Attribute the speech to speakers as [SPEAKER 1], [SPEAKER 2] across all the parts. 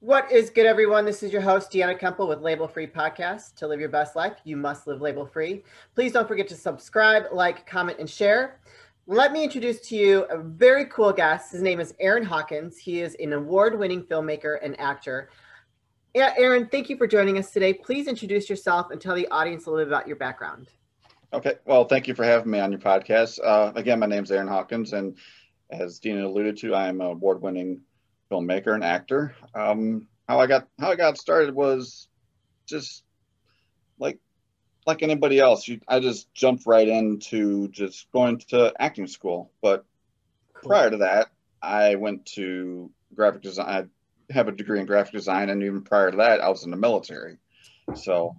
[SPEAKER 1] What is good, everyone? This is your host, Deanna Kemple with Label Free Podcast. To live your best life, you must live label free. Please don't forget to subscribe, like, comment, and share. Let me introduce to you a very cool guest. His name is Aaron Hawkins. He is an award winning filmmaker and actor. Yeah, Aaron, thank you for joining us today. Please introduce yourself and tell the audience a little bit about your background.
[SPEAKER 2] Okay. Well, thank you for having me on your podcast. Uh, again, my name is Aaron Hawkins, and as Dean alluded to, I am an award winning filmmaker and actor. Um, how I got how I got started was just like like anybody else. You, I just jumped right into just going to acting school. But cool. prior to that, I went to graphic design. I have a degree in graphic design, and even prior to that, I was in the military. So,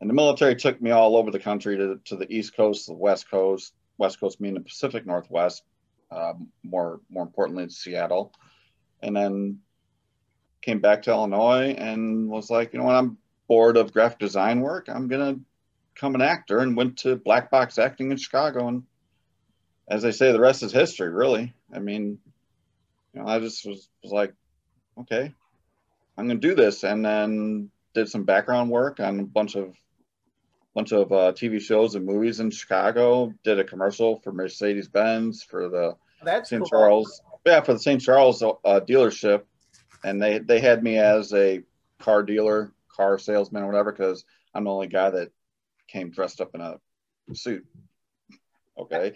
[SPEAKER 2] and the military took me all over the country to, to the East Coast, the West Coast, West Coast meaning the Pacific Northwest, um, more more importantly Seattle and then came back to Illinois and was like, you know what, I'm bored of graphic design work. I'm gonna become an actor and went to Black Box Acting in Chicago. And as they say, the rest is history, really. I mean, you know, I just was, was like, okay, I'm gonna do this, and then did some background work on a bunch of bunch of uh, TV shows and movies in Chicago. Did a commercial for Mercedes Benz for the
[SPEAKER 1] That's
[SPEAKER 2] St.
[SPEAKER 1] cool.
[SPEAKER 2] Charles yeah, for the St. Charles uh, dealership, and they they had me as a car dealer, car salesman, or whatever, because I'm the only guy that came dressed up in a suit. Okay,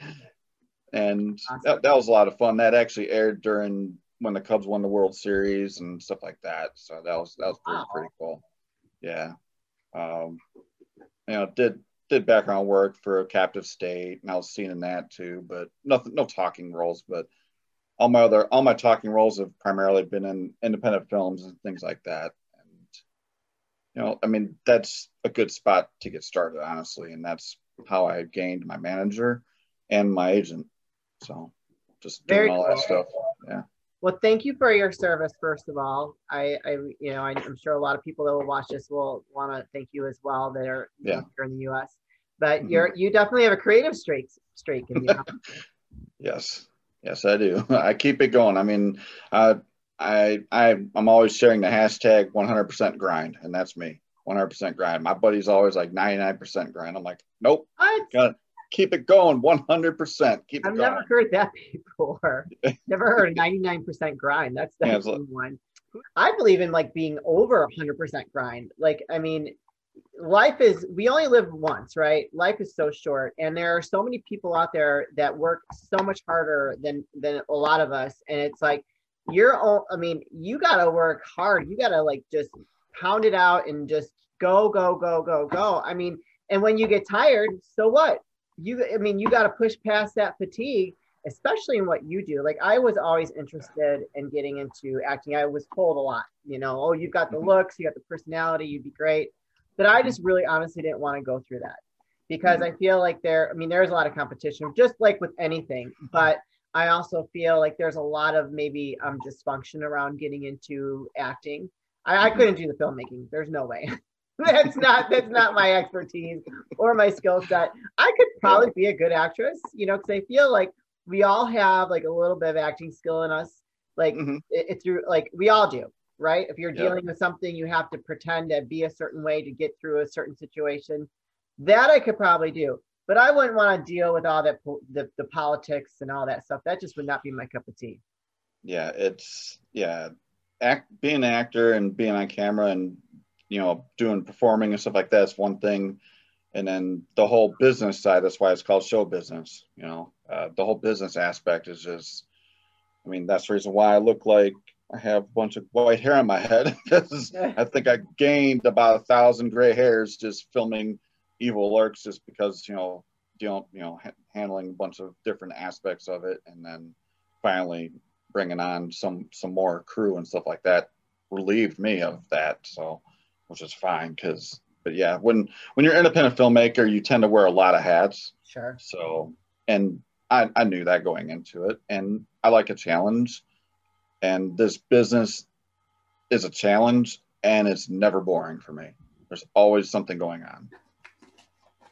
[SPEAKER 2] and that, that was a lot of fun. That actually aired during when the Cubs won the World Series and stuff like that. So that was that was pretty wow. pretty cool. Yeah, um, you know, did did background work for a Captive State, and I was seen in that too, but nothing, no talking roles, but all my other all my talking roles have primarily been in independent films and things like that. And you know i mean that's a good spot to get started honestly. And that's how i gained my manager and my agent. So just doing Very all cool. that stuff. Yeah.
[SPEAKER 1] Well thank you for your service first of all. I i you know I, am sure a lot of people that will watch this will want to thank you as well that are yeah. here in the us but mm-hmm. you're you definitely have a creative streak streak in you.
[SPEAKER 2] Yes Yes, I do. I keep it going. I mean, uh, I I I'm always sharing the hashtag 100% grind, and that's me. 100% grind. My buddy's always like 99% grind. I'm like, nope. Gotta keep it going. 100%. Keep it
[SPEAKER 1] I've
[SPEAKER 2] going.
[SPEAKER 1] never heard that before. never heard 99% grind. That's the yeah, one. I believe in like being over 100% grind. Like, I mean, life is we only live once right? Life is so short and there are so many people out there that work so much harder than than a lot of us and it's like you're all i mean you gotta work hard. You gotta like just pound it out and just go go go go go. I mean and when you get tired so what? You i mean you gotta push past that fatigue especially in what you do. Like i was always interested in getting into acting. I was told a lot you know oh you've got the mm-hmm. looks you got the personality you'd be great but I just really honestly didn't want to go through that because I feel like there, I mean, there's a lot of competition, just like with anything. But I also feel like there's a lot of maybe um, dysfunction around getting into acting. I, I couldn't do the filmmaking. There's no way. that's not that's not my expertise or my skill set. I could probably be a good actress, you know, because I feel like we all have like a little bit of acting skill in us. Like mm-hmm. it, it's through like we all do right? If you're dealing with something, you have to pretend to be a certain way to get through a certain situation. That I could probably do, but I wouldn't want to deal with all that the, the politics and all that stuff. That just would not be my cup of tea.
[SPEAKER 2] Yeah, it's yeah, act being an actor and being on camera and you know doing performing and stuff like that is one thing, and then the whole business side. That's why it's called show business. You know, uh, the whole business aspect is just. I mean, that's the reason why I look like I have a bunch of white hair on my head because I think I gained about a thousand gray hairs just filming Evil Lurks, just because you know, dealing, you know, ha- handling a bunch of different aspects of it, and then finally bringing on some some more crew and stuff like that relieved me of that. So, which is fine because, but yeah, when when you're an independent filmmaker, you tend to wear a lot of hats.
[SPEAKER 1] Sure.
[SPEAKER 2] So, and I I knew that going into it, and I like a challenge and this business is a challenge and it's never boring for me. There's always something going on.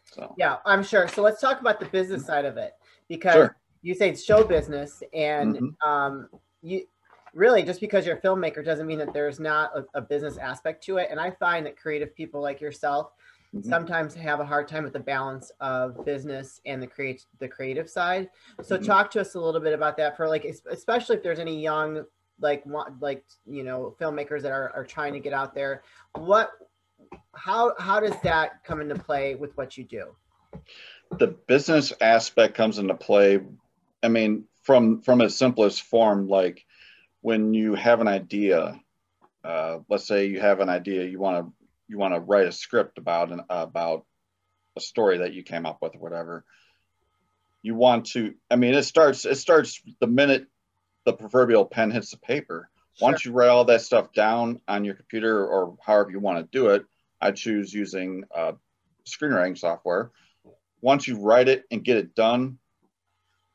[SPEAKER 1] So yeah, I'm sure. So let's talk about the business side of it because sure. you say it's show business and mm-hmm. um, you really just because you're a filmmaker doesn't mean that there's not a, a business aspect to it and i find that creative people like yourself mm-hmm. sometimes have a hard time with the balance of business and the create the creative side so mm-hmm. talk to us a little bit about that for like especially if there's any young like want like you know filmmakers that are, are trying to get out there. What how how does that come into play with what you do?
[SPEAKER 2] The business aspect comes into play i mean from from its simplest form like when you have an idea uh, let's say you have an idea you want to you want to write a script about an about a story that you came up with or whatever you want to i mean it starts it starts the minute the proverbial pen hits the paper sure. once you write all that stuff down on your computer or however you want to do it i choose using uh, screenwriting software once you write it and get it done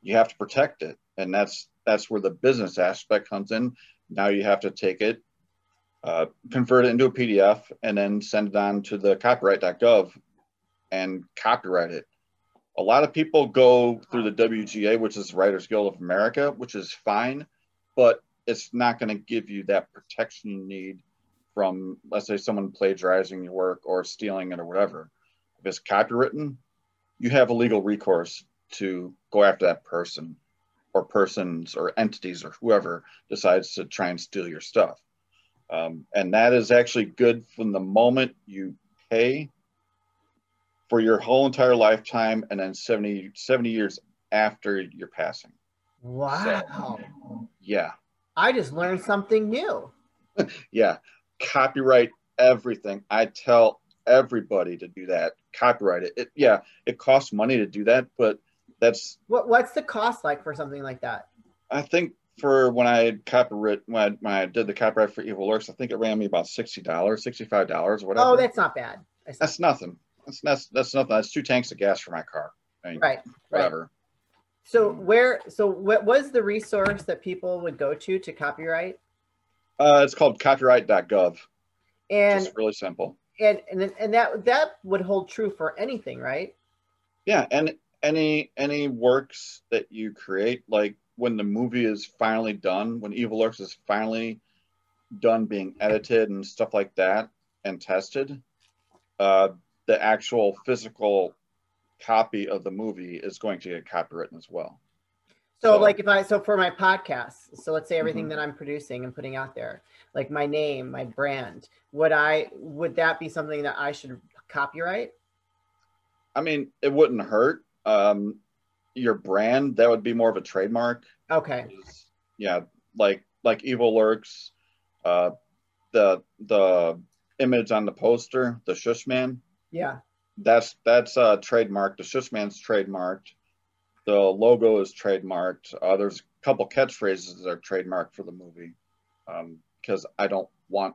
[SPEAKER 2] you have to protect it and that's that's where the business aspect comes in now you have to take it uh, convert it into a PDF, and then send it on to the copyright.gov and copyright it. A lot of people go through the WGA, which is Writers Guild of America, which is fine, but it's not going to give you that protection you need from, let's say, someone plagiarizing your work or stealing it or whatever. If it's copywritten, you have a legal recourse to go after that person or persons or entities or whoever decides to try and steal your stuff. Um, and that is actually good from the moment you pay for your whole entire lifetime and then 70, 70 years after your passing.
[SPEAKER 1] Wow.
[SPEAKER 2] So, yeah.
[SPEAKER 1] I just learned something new.
[SPEAKER 2] yeah. Copyright everything. I tell everybody to do that. Copyright it. it. Yeah, it costs money to do that, but that's
[SPEAKER 1] what what's the cost like for something like that?
[SPEAKER 2] I think for when I copyright when I, when I did the copyright for Evil Lurks, I think it ran me about sixty dollars, sixty five dollars, or whatever.
[SPEAKER 1] Oh, that's not bad.
[SPEAKER 2] That's, that's nothing. That's that's that's nothing. That's two tanks of gas for my car.
[SPEAKER 1] I mean, right.
[SPEAKER 2] Whatever. Right.
[SPEAKER 1] So where? So what was the resource that people would go to to copyright?
[SPEAKER 2] Uh, it's called copyright.gov.
[SPEAKER 1] And
[SPEAKER 2] it's really simple.
[SPEAKER 1] And and and that that would hold true for anything, right?
[SPEAKER 2] Yeah, and any any works that you create, like when the movie is finally done, when Evil Lurks is finally done being edited and stuff like that and tested, uh, the actual physical copy of the movie is going to get copywritten as well.
[SPEAKER 1] So, so like if I so for my podcast, so let's say everything mm-hmm. that I'm producing and putting out there, like my name, my brand, would I would that be something that I should copyright?
[SPEAKER 2] I mean, it wouldn't hurt. Um, your brand, that would be more of a trademark.
[SPEAKER 1] Okay.
[SPEAKER 2] Yeah, like like Evil Lurks, uh, the the image on the poster, the Shush Man.
[SPEAKER 1] Yeah.
[SPEAKER 2] That's that's uh trademarked. The Shishman's trademarked. The logo is trademarked. Uh, there's a couple catchphrases that are trademarked for the movie, because um, I don't want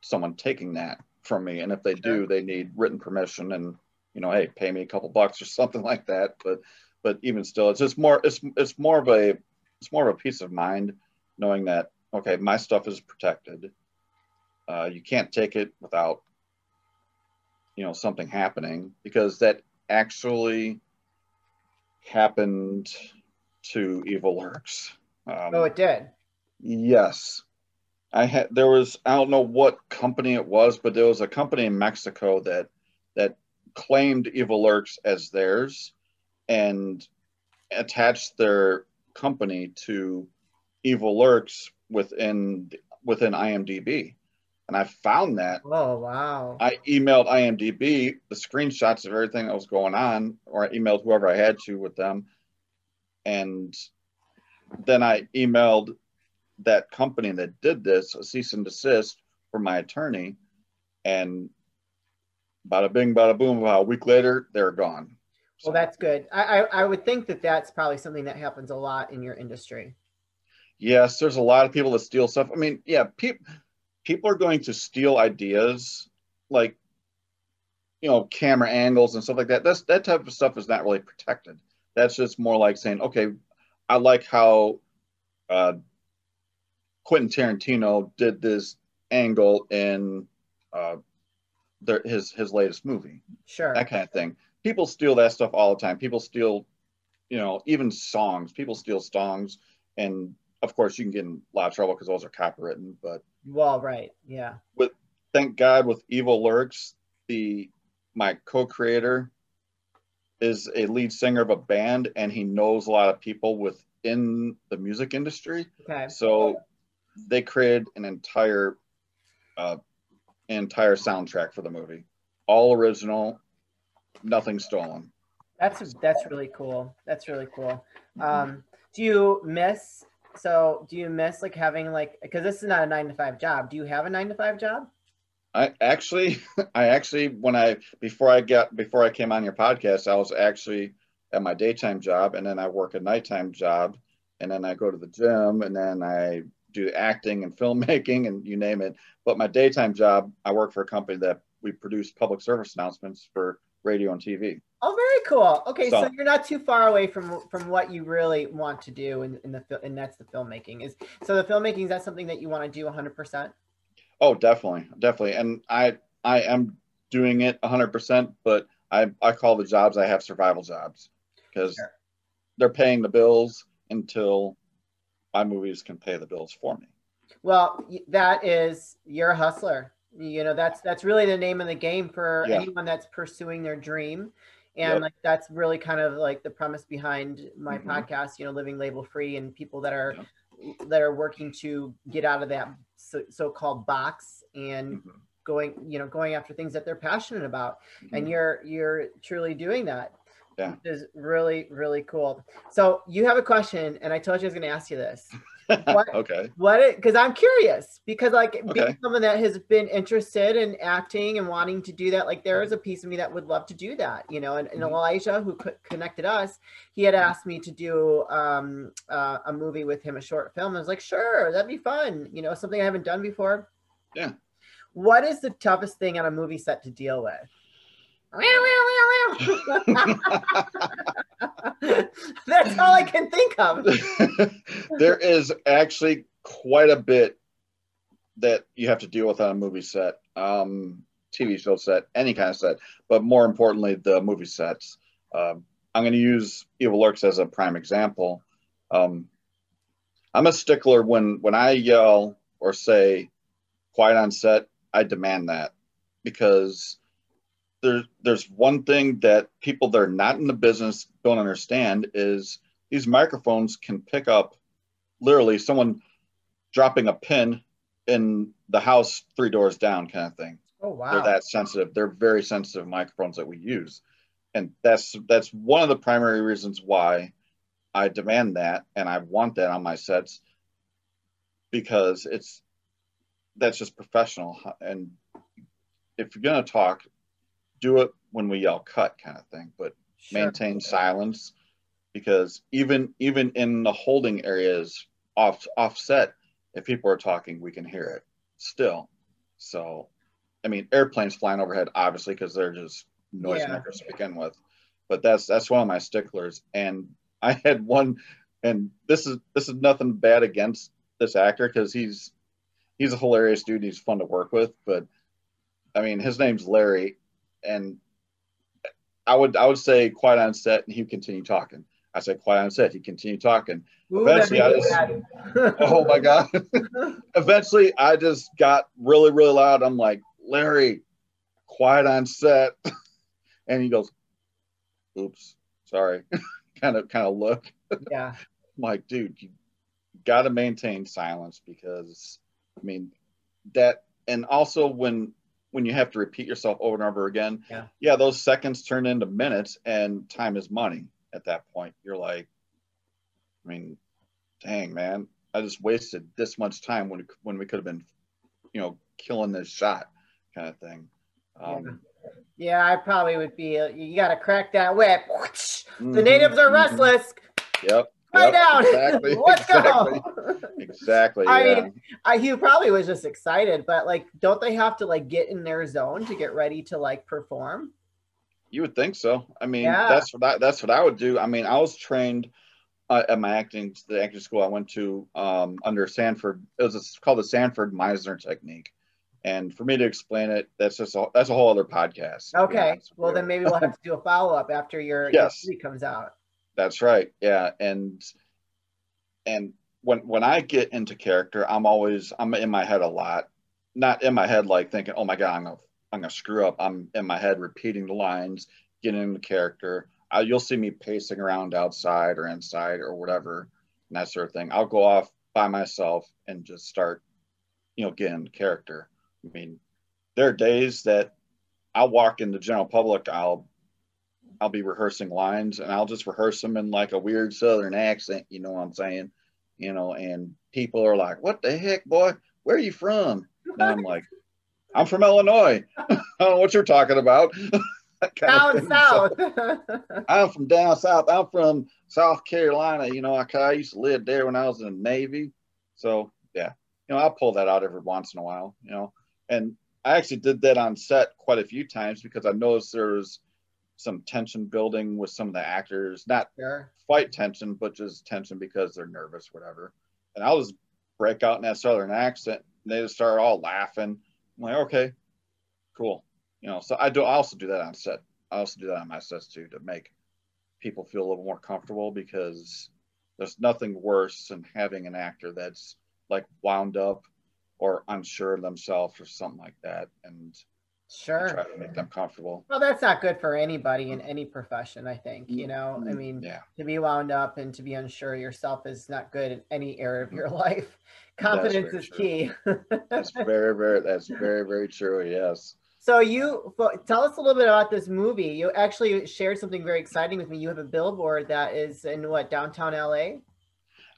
[SPEAKER 2] someone taking that from me. And if they do, they need written permission and you know, hey, pay me a couple bucks or something like that. But but even still, it's just more it's it's more of a it's more of a peace of mind knowing that okay, my stuff is protected. Uh, you can't take it without you know something happening because that actually happened to Evil Lurks.
[SPEAKER 1] Um, oh, it did.
[SPEAKER 2] Yes, I had. There was I don't know what company it was, but there was a company in Mexico that that claimed Evil Lurks as theirs and attached their company to Evil Lurks within within IMDb. And I found that.
[SPEAKER 1] Oh wow.
[SPEAKER 2] I emailed IMDb the screenshots of everything that was going on, or I emailed whoever I had to with them. And then I emailed that company that did this a cease and desist for my attorney. And bada bing, bada boom. About a week later, they're gone.
[SPEAKER 1] So. Well, that's good. I, I, I would think that that's probably something that happens a lot in your industry.
[SPEAKER 2] Yes, there's a lot of people that steal stuff. I mean, yeah, people people are going to steal ideas like you know camera angles and stuff like that. That's that type of stuff is not really protected. That's just more like saying, okay, I like how uh, Quentin Tarantino did this angle in uh, their, his his latest movie.
[SPEAKER 1] Sure.
[SPEAKER 2] That kind of thing. People steal that stuff all the time. People steal, you know, even songs. People steal songs and of course, you can get in a lot of trouble because those are copywritten. But
[SPEAKER 1] well, right, yeah.
[SPEAKER 2] With thank God with Evil Lurks, the my co-creator is a lead singer of a band, and he knows a lot of people within the music industry.
[SPEAKER 1] Okay.
[SPEAKER 2] So they created an entire uh, entire soundtrack for the movie, all original, nothing stolen.
[SPEAKER 1] That's that's really cool. That's really cool. Um, do you miss? So do you miss like having like because this is not a nine to five job? Do you have a nine to five job?
[SPEAKER 2] I actually, I actually when I before I got before I came on your podcast, I was actually at my daytime job, and then I work a nighttime job, and then I go to the gym, and then I do acting and filmmaking and you name it. But my daytime job, I work for a company that we produce public service announcements for radio and TV.
[SPEAKER 1] Oh, very cool. Okay, so, so you're not too far away from from what you really want to do in, in the and that's the filmmaking. Is so the filmmaking is that something that you want to do 100 percent?
[SPEAKER 2] Oh, definitely, definitely. And I I am doing it 100 percent, but I I call the jobs I have survival jobs because sure. they're paying the bills until my movies can pay the bills for me.
[SPEAKER 1] Well, that is you're a hustler. You know, that's that's really the name of the game for yeah. anyone that's pursuing their dream. And yep. like that's really kind of like the premise behind my mm-hmm. podcast, you know, living label free and people that are yep. that are working to get out of that so, called box and mm-hmm. going, you know, going after things that they're passionate about. Mm-hmm. And you're you're truly doing that
[SPEAKER 2] yeah.
[SPEAKER 1] is really really cool so you have a question and i told you i was going to ask you this what,
[SPEAKER 2] okay
[SPEAKER 1] what it? because i'm curious because like okay. being someone that has been interested in acting and wanting to do that like there is a piece of me that would love to do that you know and, and mm-hmm. elijah who co- connected us he had asked me to do um, uh, a movie with him a short film i was like sure that'd be fun you know something i haven't done before
[SPEAKER 2] yeah
[SPEAKER 1] what is the toughest thing on a movie set to deal with That's all I can think of.
[SPEAKER 2] there is actually quite a bit that you have to deal with on a movie set, um, TV show set, any kind of set, but more importantly, the movie sets. Um, I'm going to use Evil Lurks as a prime example. Um, I'm a stickler when when I yell or say quiet on set. I demand that because there's there's one thing that people that are not in the business don't understand is these microphones can pick up literally someone dropping a pin in the house three doors down kind of thing.
[SPEAKER 1] Oh wow.
[SPEAKER 2] They're that sensitive. They're very sensitive microphones that we use. And that's that's one of the primary reasons why I demand that and I want that on my sets because it's that's just professional and if you're going to talk do it when we yell cut kind of thing, but sure. maintain silence because even even in the holding areas off offset, if people are talking, we can hear it still. So, I mean, airplanes flying overhead, obviously, because they're just noisemakers yeah. to begin with. But that's that's one of my sticklers. And I had one, and this is this is nothing bad against this actor because he's he's a hilarious dude. He's fun to work with. But I mean, his name's Larry, and I would I would say quiet on set, and he would continue talking. I said quiet on set. He continued talking. Ooh, Eventually, I just oh my god. Eventually, I just got really really loud. I'm like Larry, quiet on set, and he goes, "Oops, sorry." kind of kind of look.
[SPEAKER 1] Yeah.
[SPEAKER 2] I'm like, dude, you got to maintain silence because I mean that, and also when when you have to repeat yourself over and over again,
[SPEAKER 1] yeah,
[SPEAKER 2] yeah those seconds turn into minutes and time is money at that point. You're like, I mean, dang man, I just wasted this much time when when we could have been, you know, killing this shot kind of thing. Um,
[SPEAKER 1] yeah. yeah, I probably would be. Uh, you got to crack that whip. Mm-hmm, the natives are mm-hmm. restless.
[SPEAKER 2] Yep.
[SPEAKER 1] Right yep, down. Exactly, Let's
[SPEAKER 2] exactly, go. Exactly.
[SPEAKER 1] I yeah. mean, I, he probably was just excited, but like, don't they have to like get in their zone to get ready to like perform?
[SPEAKER 2] You would think so. I mean, yeah. that's what I, that's what I would do. I mean, I was trained uh, at my acting the acting school I went to um, under Sanford. It was a, called the Sanford Meisner technique. And for me to explain it, that's just a, that's a whole other podcast.
[SPEAKER 1] Okay. Well, then maybe we'll have to do a follow up after your,
[SPEAKER 2] yes.
[SPEAKER 1] your comes out.
[SPEAKER 2] That's right. Yeah. And and when when I get into character, I'm always I'm in my head a lot. Not in my head like thinking, oh my god, I'm gonna I'm gonna screw up. I'm in my head repeating the lines, getting into character. I, you'll see me pacing around outside or inside or whatever, and that sort of thing. I'll go off by myself and just start, you know, getting character. I mean, there are days that I'll walk in the general public. I'll I'll be rehearsing lines and I'll just rehearse them in like a weird southern accent, you know what I'm saying? You know, and people are like, What the heck, boy? Where are you from? And I'm like, I'm from Illinois. I don't know what you're talking about.
[SPEAKER 1] down south.
[SPEAKER 2] I'm from down south. I'm from South Carolina. You know, I, I used to live there when I was in the Navy. So yeah, you know, I'll pull that out every once in a while, you know. And I actually did that on set quite a few times because I noticed there was some tension building with some of the actors, not sure. fight tension, but just tension because they're nervous, whatever. And I'll just break out in that southern accent and they just start all laughing. I'm like, okay, cool. You know, so I do I also do that on set. I also do that on my sets too to make people feel a little more comfortable because there's nothing worse than having an actor that's like wound up or unsure of themselves or something like that. And
[SPEAKER 1] Sure.
[SPEAKER 2] Try to make them comfortable.
[SPEAKER 1] Well, that's not good for anybody in any profession, I think. You know, I mm-hmm. mean, yeah. to be wound up and to be unsure yourself is not good in any area of your life. Confidence is true. key.
[SPEAKER 2] that's very, very, that's very, very true. Yes.
[SPEAKER 1] So you tell us a little bit about this movie. You actually shared something very exciting with me. You have a billboard that is in what downtown LA.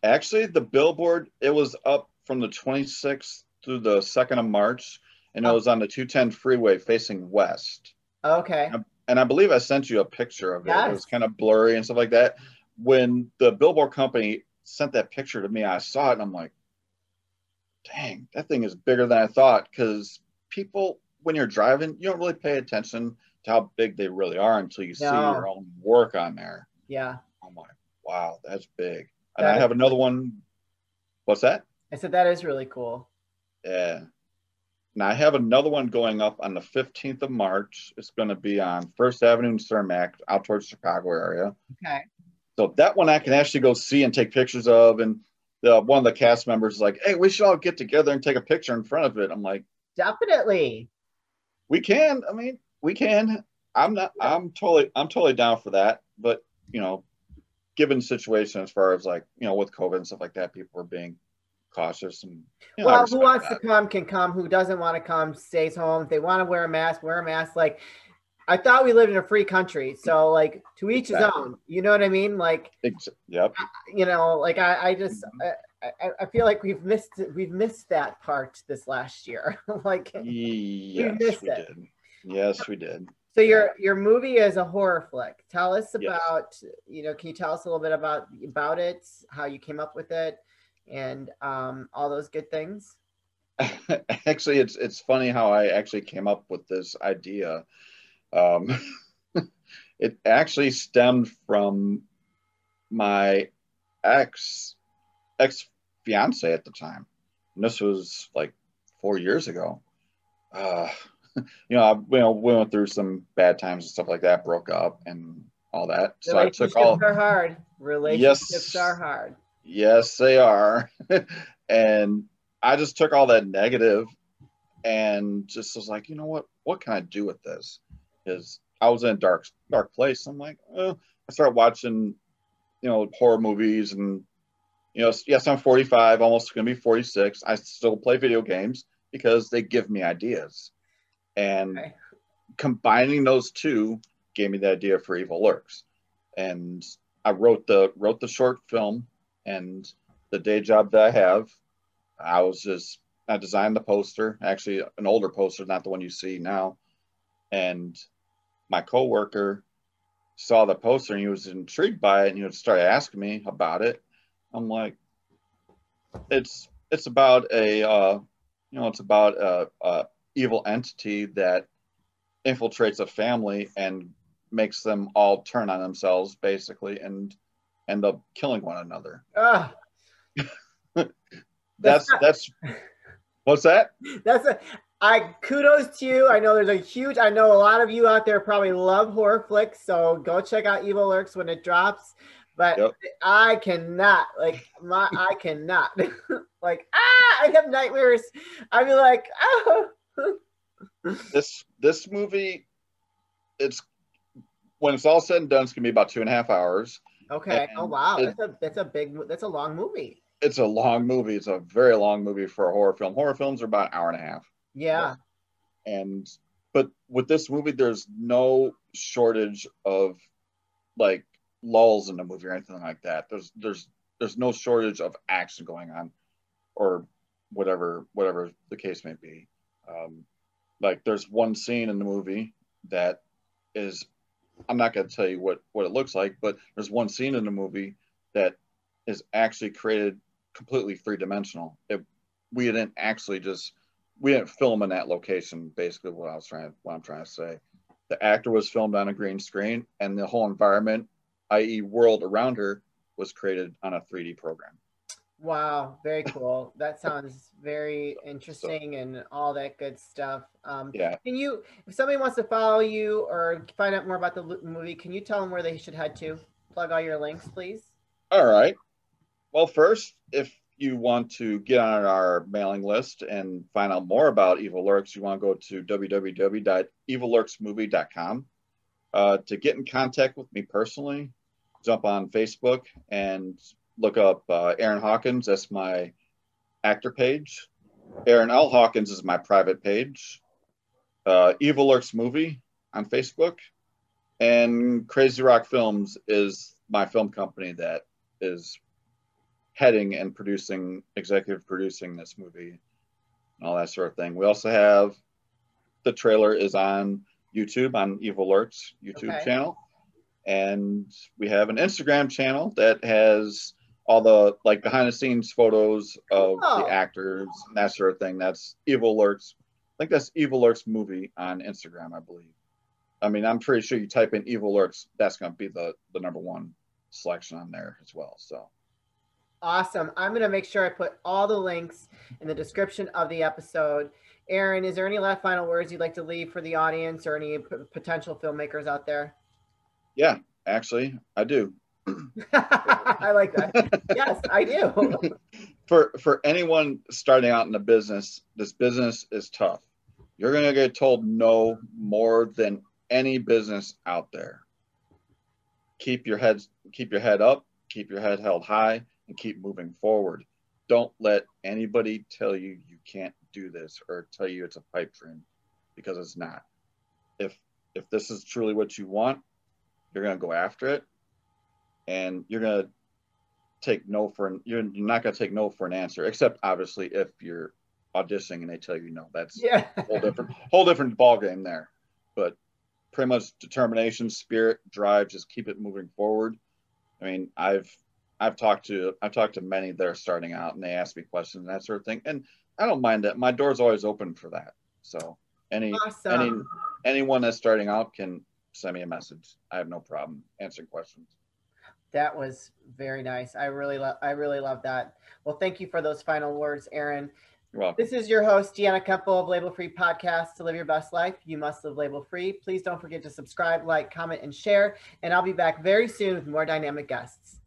[SPEAKER 2] Actually, the billboard it was up from the 26th through the 2nd of March and it was on the 210 freeway facing west.
[SPEAKER 1] Okay.
[SPEAKER 2] And I believe I sent you a picture of it. Yes. It was kind of blurry and stuff like that. When the billboard company sent that picture to me, I saw it and I'm like, dang, that thing is bigger than I thought. Because people, when you're driving, you don't really pay attention to how big they really are until you no. see your own work on there.
[SPEAKER 1] Yeah.
[SPEAKER 2] I'm like, wow, that's big. And I have another one. What's that?
[SPEAKER 1] I said that is really cool.
[SPEAKER 2] Yeah. Now I have another one going up on the 15th of March. It's going to be on First Avenue and Cermak out towards Chicago area.
[SPEAKER 1] Okay.
[SPEAKER 2] So that one I can actually go see and take pictures of. And the, one of the cast members is like, hey, we should all get together and take a picture in front of it. I'm like,
[SPEAKER 1] definitely.
[SPEAKER 2] We can. I mean, we can. I'm not, I'm totally, I'm totally down for that. But, you know, given situation as far as like, you know, with COVID and stuff like that, people are being cautious and
[SPEAKER 1] you know, well who wants that. to come can come. Who doesn't want to come stays home. If they want to wear a mask wear a mask. Like i thought we lived in a free country so like to each exactly. his own. You know what i mean? Like
[SPEAKER 2] yep.
[SPEAKER 1] You know like i i just mm-hmm. I, I feel like we've missed we've missed that part this last year. Like
[SPEAKER 2] yes, we missed we it. did. yes we did.
[SPEAKER 1] So your your movie is a horror flick. Tell us about yes. you know can you tell us a little bit about about it how you came up with it and um, all those good things?
[SPEAKER 2] actually, it's it's funny how I actually came up with this idea. Um, it actually stemmed from my ex ex fiance at the time. And this was like four years ago. Uh, you know, I you know, we went through some bad times and stuff like that, broke up and all that.
[SPEAKER 1] So I took all. Relationships Are hard. Relationships yes, are hard.
[SPEAKER 2] Yes, they are. and I just took all that negative and just was like, you know what? What can I do with this? Because I was in a dark, dark place. I'm like, oh. I started watching, you know, horror movies and, you know, yes, I'm 45, almost going to be 46. I still play video games because they give me ideas. And okay. combining those two gave me the idea for Evil Lurks. And I wrote the wrote the short film and the day job that I have, I was just I designed the poster, actually an older poster, not the one you see now. And my coworker saw the poster and he was intrigued by it and he would start asking me about it. I'm like, it's it's about a uh, you know it's about a, a evil entity that infiltrates a family and makes them all turn on themselves basically and end up killing one another. Ah. that's that's what's that?
[SPEAKER 1] That's a I kudos to you. I know there's a huge I know a lot of you out there probably love horror flicks, so go check out Evil Lurks when it drops. But yep. I cannot, like my I cannot. like, ah, I have nightmares. I'd be like, oh
[SPEAKER 2] this this movie it's when it's all said and done, it's gonna be about two and a half hours.
[SPEAKER 1] Okay. oh wow, it, that's a that's a big that's a long movie.
[SPEAKER 2] It's a long movie. It's a very long movie for a horror film. Horror films are about an hour and a half.
[SPEAKER 1] Yeah.
[SPEAKER 2] And but with this movie, there's no shortage of like lulls in the movie or anything like that. There's there's there's no shortage of action going on, or whatever whatever the case may be. Um, like there's one scene in the movie that is I'm not going to tell you what what it looks like, but there's one scene in the movie that is actually created completely three dimensional. We didn't actually just we didn't film in that location. Basically, what I was trying what I'm trying to say. The actor was filmed on a green screen, and the whole environment, i.e., world around her, was created on a 3D program.
[SPEAKER 1] Wow, very cool. that sounds very interesting so, and all that good stuff. Um, yeah. Can you, if somebody wants to follow you or find out more about the movie, can you tell them where they should head to? Plug all your links, please.
[SPEAKER 2] All right. Well, first, if you want to get on our mailing list and find out more about Evil Lurks, you want to go to www.evillurksmovie.com. Uh, to get in contact with me personally, jump on Facebook and look up uh, Aaron Hawkins. That's my actor page. Aaron L. Hawkins is my private page. Uh, Evil Lurks Movie on Facebook. And Crazy Rock Films is my film company that is heading and producing, executive producing this movie and all that sort of thing. We also have the trailer is on YouTube on Evil Lurks YouTube okay. channel. And we have an Instagram channel that has all the like behind the scenes photos of oh. the actors and that sort of thing. That's Evil Lurks. I think that's Evil Lurks movie on Instagram, I believe. I mean, I'm pretty sure you type in Evil Lurks, that's going to be the the number one selection on there as well. So
[SPEAKER 1] awesome! I'm going to make sure I put all the links in the description of the episode. Aaron, is there any last final words you'd like to leave for the audience or any p- potential filmmakers out there?
[SPEAKER 2] Yeah, actually, I do.
[SPEAKER 1] I like that. yes, I do.
[SPEAKER 2] for for anyone starting out in a business, this business is tough. You're going to get told no more than any business out there. Keep your heads keep your head up, keep your head held high and keep moving forward. Don't let anybody tell you you can't do this or tell you it's a pipe dream because it's not. If if this is truly what you want, you're going to go after it and you're gonna take no for an, you're, not gonna take no for an answer, except obviously if you're auditioning and they tell you no. That's yeah. a whole different whole different ball game there. But pretty much determination, spirit, drive, just keep it moving forward. I mean, I've I've talked to I've talked to many that are starting out and they ask me questions and that sort of thing. And I don't mind that. My door's always open for that. So any awesome. any anyone that's starting out can send me a message. I have no problem answering questions.
[SPEAKER 1] That was very nice. I really love I really love that. Well, thank you for those final words, Aaron. This is your host, Deanna Kemple of Label Free Podcast. To live your best life, you must live label free. Please don't forget to subscribe, like, comment, and share. And I'll be back very soon with more dynamic guests.